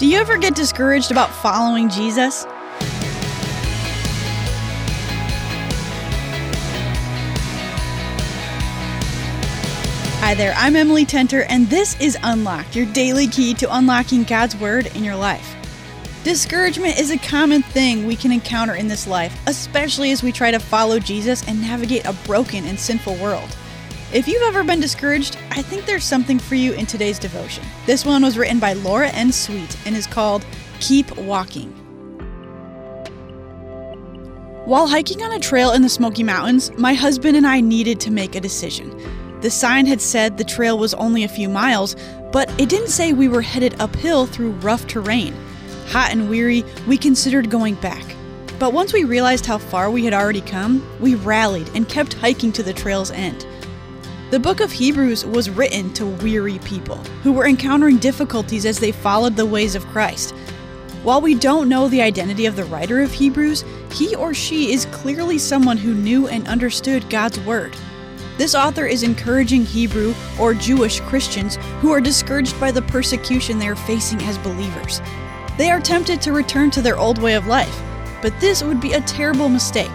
Do you ever get discouraged about following Jesus? Hi there, I'm Emily Tenter, and this is Unlocked, your daily key to unlocking God's Word in your life. Discouragement is a common thing we can encounter in this life, especially as we try to follow Jesus and navigate a broken and sinful world. If you've ever been discouraged, I think there's something for you in today's devotion. This one was written by Laura N. Sweet and is called Keep Walking. While hiking on a trail in the Smoky Mountains, my husband and I needed to make a decision. The sign had said the trail was only a few miles, but it didn't say we were headed uphill through rough terrain. Hot and weary, we considered going back. But once we realized how far we had already come, we rallied and kept hiking to the trail's end. The book of Hebrews was written to weary people who were encountering difficulties as they followed the ways of Christ. While we don't know the identity of the writer of Hebrews, he or she is clearly someone who knew and understood God's Word. This author is encouraging Hebrew or Jewish Christians who are discouraged by the persecution they are facing as believers. They are tempted to return to their old way of life, but this would be a terrible mistake.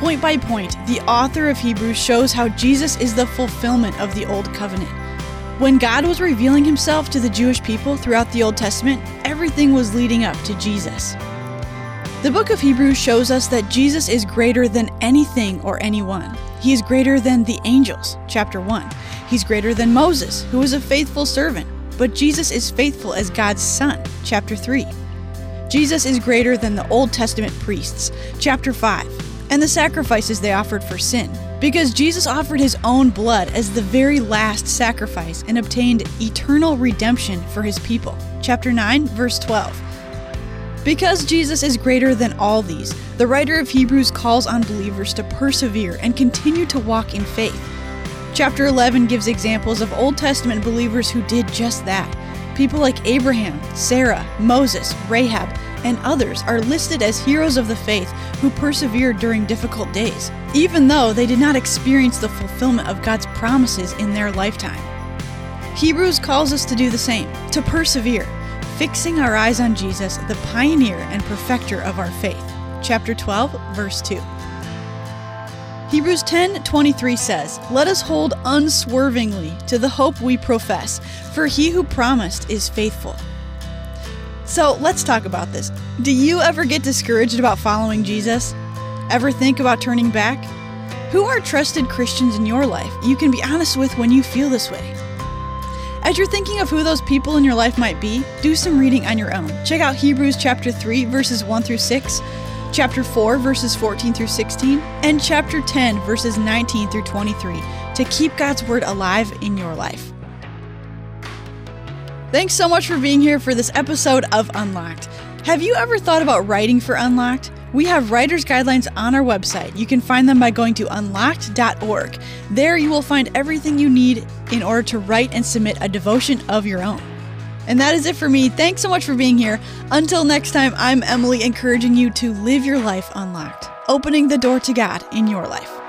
Point by point, the author of Hebrews shows how Jesus is the fulfillment of the Old Covenant. When God was revealing himself to the Jewish people throughout the Old Testament, everything was leading up to Jesus. The book of Hebrews shows us that Jesus is greater than anything or anyone. He is greater than the angels, chapter 1. He's greater than Moses, who was a faithful servant, but Jesus is faithful as God's Son, chapter 3. Jesus is greater than the Old Testament priests, chapter 5, and the sacrifices they offered for sin, because Jesus offered his own blood as the very last sacrifice and obtained eternal redemption for his people, chapter 9, verse 12. Because Jesus is greater than all these, the writer of Hebrews calls on believers to persevere and continue to walk in faith. Chapter 11 gives examples of Old Testament believers who did just that. People like Abraham, Sarah, Moses, Rahab, and others are listed as heroes of the faith who persevered during difficult days, even though they did not experience the fulfillment of God's promises in their lifetime. Hebrews calls us to do the same, to persevere, fixing our eyes on Jesus, the pioneer and perfecter of our faith. Chapter 12, verse 2. Hebrews 10:23 says, "Let us hold unswervingly to the hope we profess, for he who promised is faithful." So, let's talk about this. Do you ever get discouraged about following Jesus? Ever think about turning back? Who are trusted Christians in your life you can be honest with when you feel this way? As you're thinking of who those people in your life might be, do some reading on your own. Check out Hebrews chapter 3 verses 1 through 6, chapter 4 verses 14 through 16, and chapter 10 verses 19 through 23 to keep God's word alive in your life. Thanks so much for being here for this episode of Unlocked. Have you ever thought about writing for Unlocked? We have writer's guidelines on our website. You can find them by going to unlocked.org. There you will find everything you need in order to write and submit a devotion of your own. And that is it for me. Thanks so much for being here. Until next time, I'm Emily, encouraging you to live your life unlocked, opening the door to God in your life.